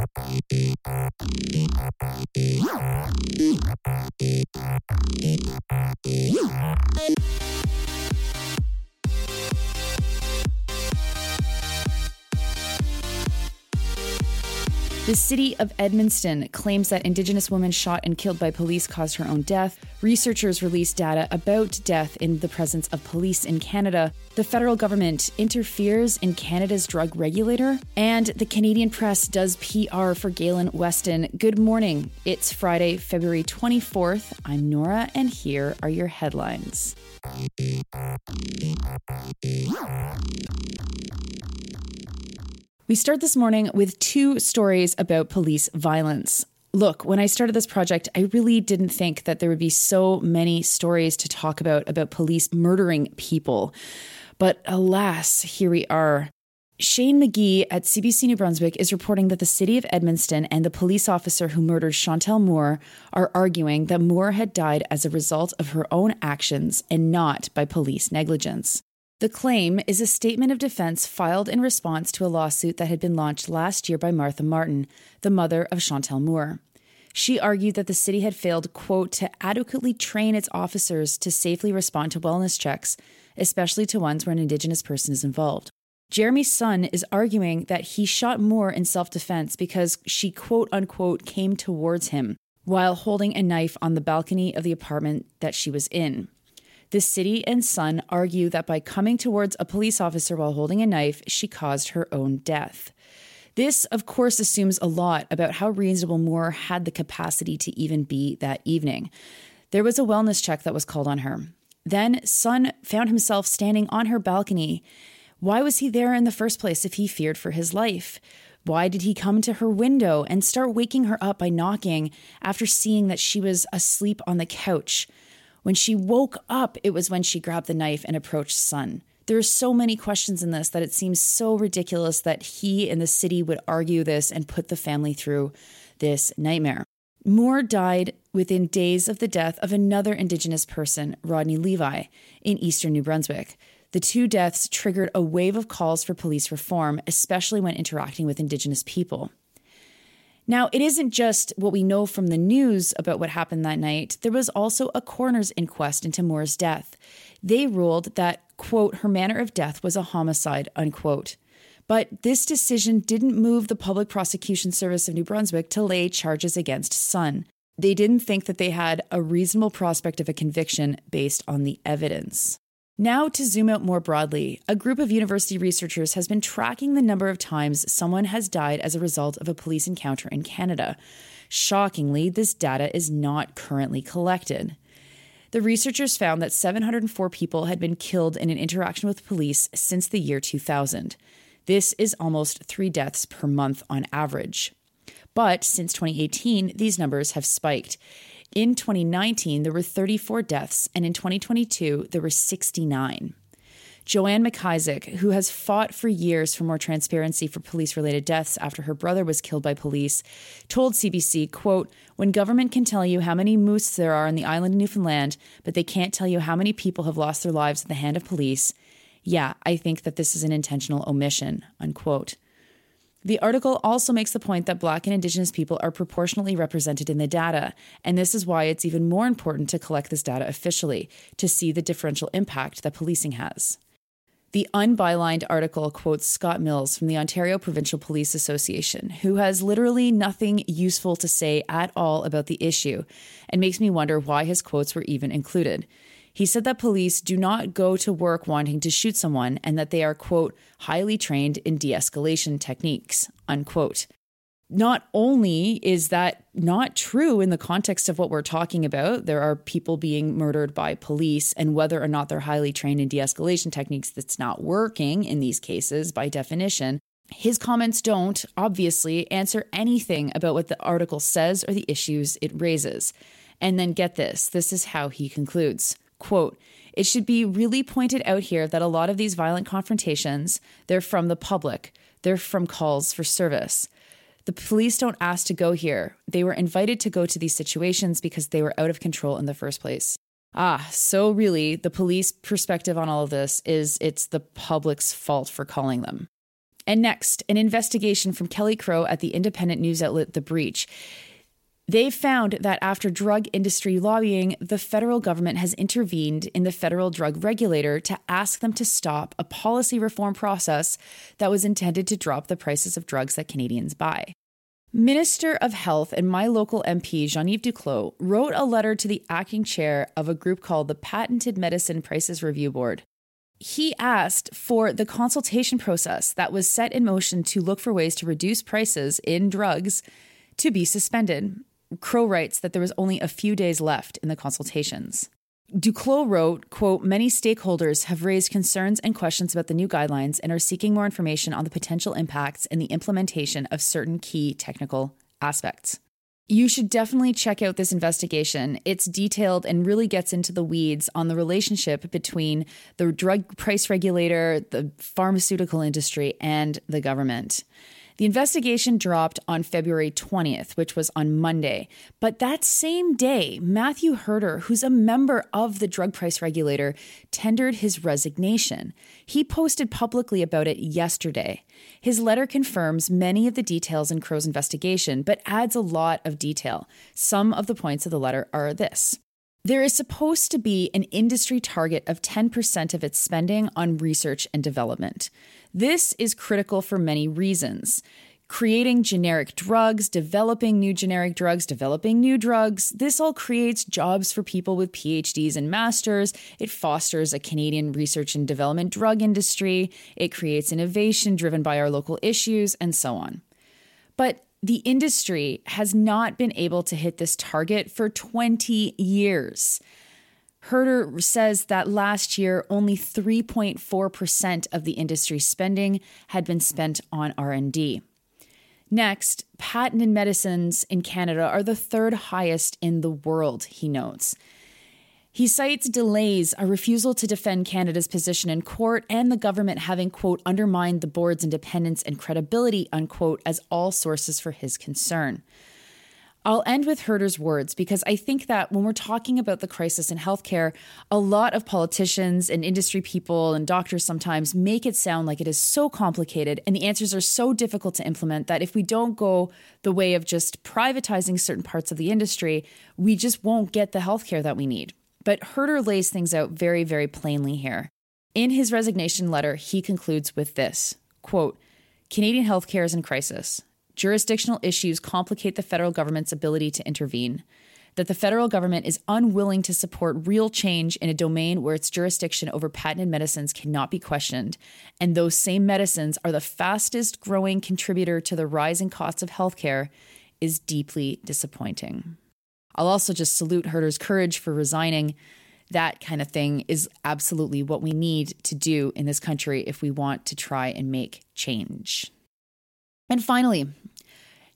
Thank you. The city of Edmundston claims that Indigenous woman shot and killed by police caused her own death. Researchers released data about death in the presence of police in Canada. The federal government interferes in Canada's drug regulator. And the Canadian press does PR for Galen Weston. Good morning. It's Friday, February 24th. I'm Nora, and here are your headlines. We start this morning with two stories about police violence. Look, when I started this project, I really didn't think that there would be so many stories to talk about about police murdering people. But alas, here we are. Shane Magee at CBC New Brunswick is reporting that the city of Edmundston and the police officer who murdered Chantel Moore are arguing that Moore had died as a result of her own actions and not by police negligence. The claim is a statement of defense filed in response to a lawsuit that had been launched last year by Martha Martin, the mother of Chantel Moore. She argued that the city had failed, quote, to adequately train its officers to safely respond to wellness checks, especially to ones where an Indigenous person is involved. Jeremy's son is arguing that he shot Moore in self defense because she, quote unquote, came towards him while holding a knife on the balcony of the apartment that she was in. The city and son argue that by coming towards a police officer while holding a knife, she caused her own death. This, of course, assumes a lot about how reasonable Moore had the capacity to even be that evening. There was a wellness check that was called on her. Then, Son found himself standing on her balcony. Why was he there in the first place if he feared for his life? Why did he come to her window and start waking her up by knocking after seeing that she was asleep on the couch? When she woke up, it was when she grabbed the knife and approached Son. There are so many questions in this that it seems so ridiculous that he and the city would argue this and put the family through this nightmare. Moore died within days of the death of another Indigenous person, Rodney Levi, in eastern New Brunswick. The two deaths triggered a wave of calls for police reform, especially when interacting with Indigenous people. Now, it isn't just what we know from the news about what happened that night. There was also a coroner's inquest into Moore's death. They ruled that, quote, her manner of death was a homicide, unquote. But this decision didn't move the Public Prosecution Service of New Brunswick to lay charges against Son. They didn't think that they had a reasonable prospect of a conviction based on the evidence. Now, to zoom out more broadly, a group of university researchers has been tracking the number of times someone has died as a result of a police encounter in Canada. Shockingly, this data is not currently collected. The researchers found that 704 people had been killed in an interaction with police since the year 2000. This is almost three deaths per month on average. But since 2018, these numbers have spiked. In 2019, there were 34 deaths, and in 2022, there were 69. Joanne McIsaac, who has fought for years for more transparency for police related deaths after her brother was killed by police, told CBC, quote, When government can tell you how many moose there are on the island of Newfoundland, but they can't tell you how many people have lost their lives at the hand of police, yeah, I think that this is an intentional omission, unquote. The article also makes the point that Black and Indigenous people are proportionally represented in the data, and this is why it's even more important to collect this data officially to see the differential impact that policing has. The unbylined article quotes Scott Mills from the Ontario Provincial Police Association, who has literally nothing useful to say at all about the issue, and makes me wonder why his quotes were even included. He said that police do not go to work wanting to shoot someone and that they are, quote, highly trained in de escalation techniques, unquote. Not only is that not true in the context of what we're talking about, there are people being murdered by police, and whether or not they're highly trained in de escalation techniques, that's not working in these cases by definition. His comments don't, obviously, answer anything about what the article says or the issues it raises. And then get this this is how he concludes Quote, it should be really pointed out here that a lot of these violent confrontations, they're from the public. They're from calls for service. The police don't ask to go here. They were invited to go to these situations because they were out of control in the first place. Ah, so really, the police perspective on all of this is it's the public's fault for calling them. And next, an investigation from Kelly Crow at the independent news outlet The Breach. They found that after drug industry lobbying, the federal government has intervened in the federal drug regulator to ask them to stop a policy reform process that was intended to drop the prices of drugs that Canadians buy. Minister of Health and my local MP, Jean Yves Duclos, wrote a letter to the acting chair of a group called the Patented Medicine Prices Review Board. He asked for the consultation process that was set in motion to look for ways to reduce prices in drugs to be suspended. Crow writes that there was only a few days left in the consultations. Duclos wrote, quote, many stakeholders have raised concerns and questions about the new guidelines and are seeking more information on the potential impacts and the implementation of certain key technical aspects. You should definitely check out this investigation. It's detailed and really gets into the weeds on the relationship between the drug price regulator, the pharmaceutical industry, and the government. The investigation dropped on February 20th, which was on Monday. But that same day, Matthew Herder, who's a member of the drug price regulator, tendered his resignation. He posted publicly about it yesterday. His letter confirms many of the details in Crow's investigation, but adds a lot of detail. Some of the points of the letter are this. There is supposed to be an industry target of 10% of its spending on research and development. This is critical for many reasons. Creating generic drugs, developing new generic drugs, developing new drugs. This all creates jobs for people with PhDs and masters. It fosters a Canadian research and development drug industry. It creates innovation driven by our local issues, and so on. But the industry has not been able to hit this target for 20 years. Herder says that last year only 3.4% of the industry spending had been spent on R&D. Next, patented medicines in Canada are the third highest in the world, he notes. He cites delays, a refusal to defend Canada's position in court, and the government having, quote, undermined the board's independence and credibility, unquote, as all sources for his concern. I'll end with Herder's words because I think that when we're talking about the crisis in healthcare, a lot of politicians and industry people and doctors sometimes make it sound like it is so complicated and the answers are so difficult to implement that if we don't go the way of just privatizing certain parts of the industry, we just won't get the healthcare that we need. But Herder lays things out very, very plainly here. In his resignation letter, he concludes with this quote, Canadian healthcare is in crisis. Jurisdictional issues complicate the federal government's ability to intervene. That the federal government is unwilling to support real change in a domain where its jurisdiction over patented medicines cannot be questioned, and those same medicines are the fastest growing contributor to the rising costs of healthcare, is deeply disappointing. I'll also just salute Herder's courage for resigning. That kind of thing is absolutely what we need to do in this country if we want to try and make change. And finally,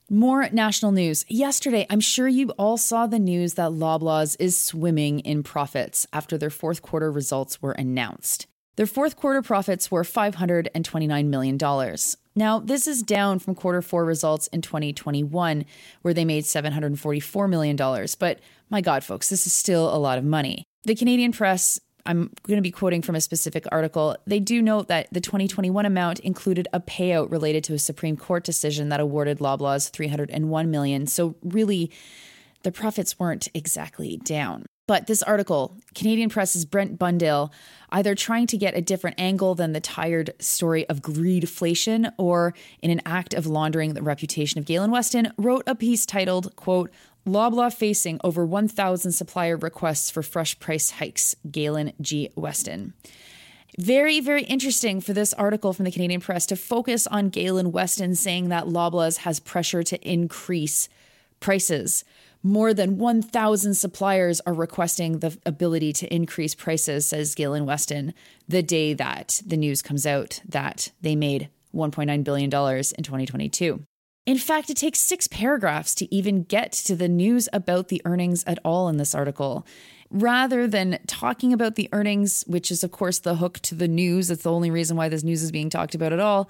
more national news. Yesterday, I'm sure you all saw the news that Loblaws is swimming in profits after their fourth quarter results were announced. Their fourth quarter profits were $529 million. Now, this is down from quarter four results in 2021, where they made $744 million. But my God, folks, this is still a lot of money. The Canadian press I'm going to be quoting from a specific article. They do note that the 2021 amount included a payout related to a Supreme Court decision that awarded Loblaws 301 million. So really the profits weren't exactly down. But this article, Canadian Press's Brett Bundale, either trying to get a different angle than the tired story of greedflation or in an act of laundering the reputation of Galen Weston, wrote a piece titled, quote, Loblaw facing over 1,000 supplier requests for fresh price hikes, Galen G. Weston. Very, very interesting for this article from the Canadian Press to focus on Galen Weston saying that Loblaws has pressure to increase prices. More than 1,000 suppliers are requesting the ability to increase prices, says Galen Weston, the day that the news comes out that they made $1.9 billion in 2022. In fact, it takes six paragraphs to even get to the news about the earnings at all in this article. Rather than talking about the earnings, which is, of course, the hook to the news, that's the only reason why this news is being talked about at all.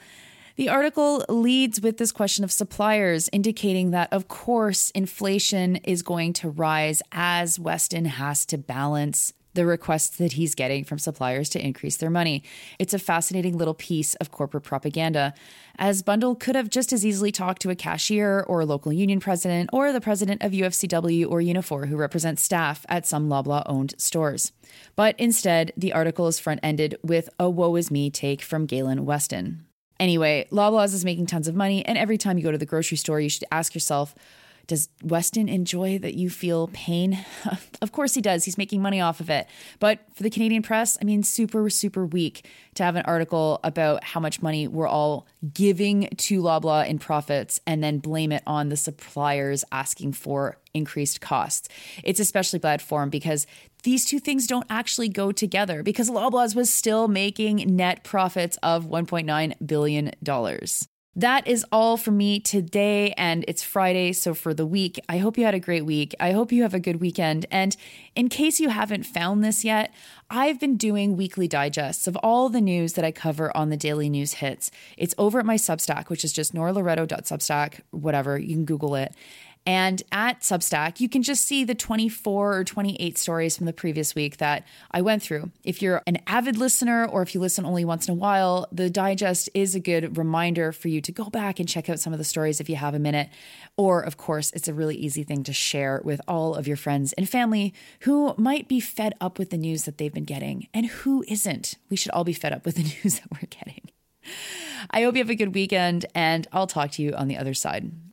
The article leads with this question of suppliers, indicating that, of course, inflation is going to rise as Weston has to balance the requests that he's getting from suppliers to increase their money. It's a fascinating little piece of corporate propaganda, as Bundale could have just as easily talked to a cashier or a local union president or the president of UFCW or Unifor who represents staff at some Loblaw owned stores. But instead, the article is front ended with a woe is me take from Galen Weston. Anyway, Loblaws is making tons of money, and every time you go to the grocery store, you should ask yourself, does Weston enjoy that you feel pain? of course he does. He's making money off of it. But for the Canadian press, I mean, super, super weak to have an article about how much money we're all giving to Loblaw in profits and then blame it on the suppliers asking for increased costs. It's especially bad form because these two things don't actually go together because Loblaws was still making net profits of $1.9 billion. That is all for me today, and it's Friday. So, for the week, I hope you had a great week. I hope you have a good weekend. And in case you haven't found this yet, I've been doing weekly digests of all the news that I cover on the Daily News Hits. It's over at my Substack, which is just noraloretto.substack, whatever, you can Google it. And at Substack, you can just see the 24 or 28 stories from the previous week that I went through. If you're an avid listener or if you listen only once in a while, the digest is a good reminder for you to go back and check out some of the stories if you have a minute. Or, of course, it's a really easy thing to share with all of your friends and family who might be fed up with the news that they've been getting and who isn't. We should all be fed up with the news that we're getting. I hope you have a good weekend, and I'll talk to you on the other side.